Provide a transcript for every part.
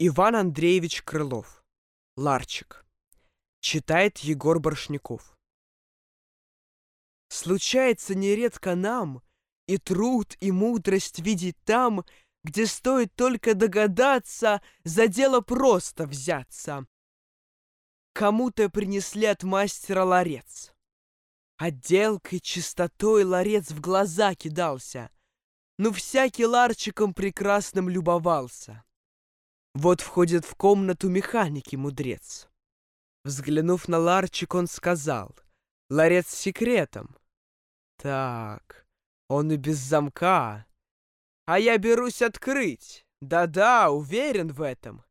Иван Андреевич Крылов. Ларчик. Читает Егор Боршняков. Случается нередко нам и труд, и мудрость видеть там, где стоит только догадаться за дело просто взяться. Кому-то принесли от мастера ларец. Отделкой, чистотой ларец в глаза кидался, но всякий ларчиком прекрасным любовался. Вот входит в комнату механики мудрец. Взглянув на ларчик, он сказал, ларец с секретом. Так, он и без замка. А я берусь открыть. Да-да, уверен в этом.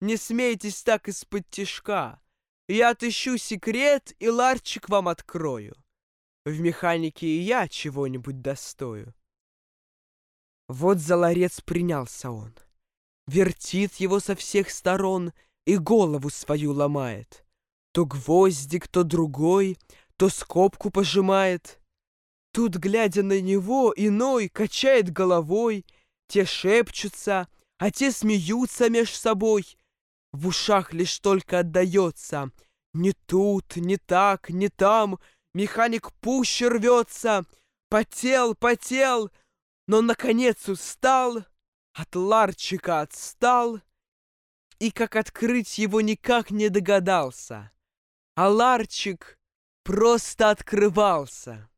Не смейтесь так из-под тишка. Я отыщу секрет и ларчик вам открою. В механике и я чего-нибудь достою. Вот за ларец принялся он. Вертит его со всех сторон и голову свою ломает. То гвоздик, то другой, то скобку пожимает. Тут, глядя на него, иной качает головой, те шепчутся, а те смеются меж собой. В ушах лишь только отдается. Не тут, не так, не там, механик пуще рвется. Потел, потел, но, наконец, устал, от ларчика отстал и, как открыть его, никак не догадался. А ларчик просто открывался.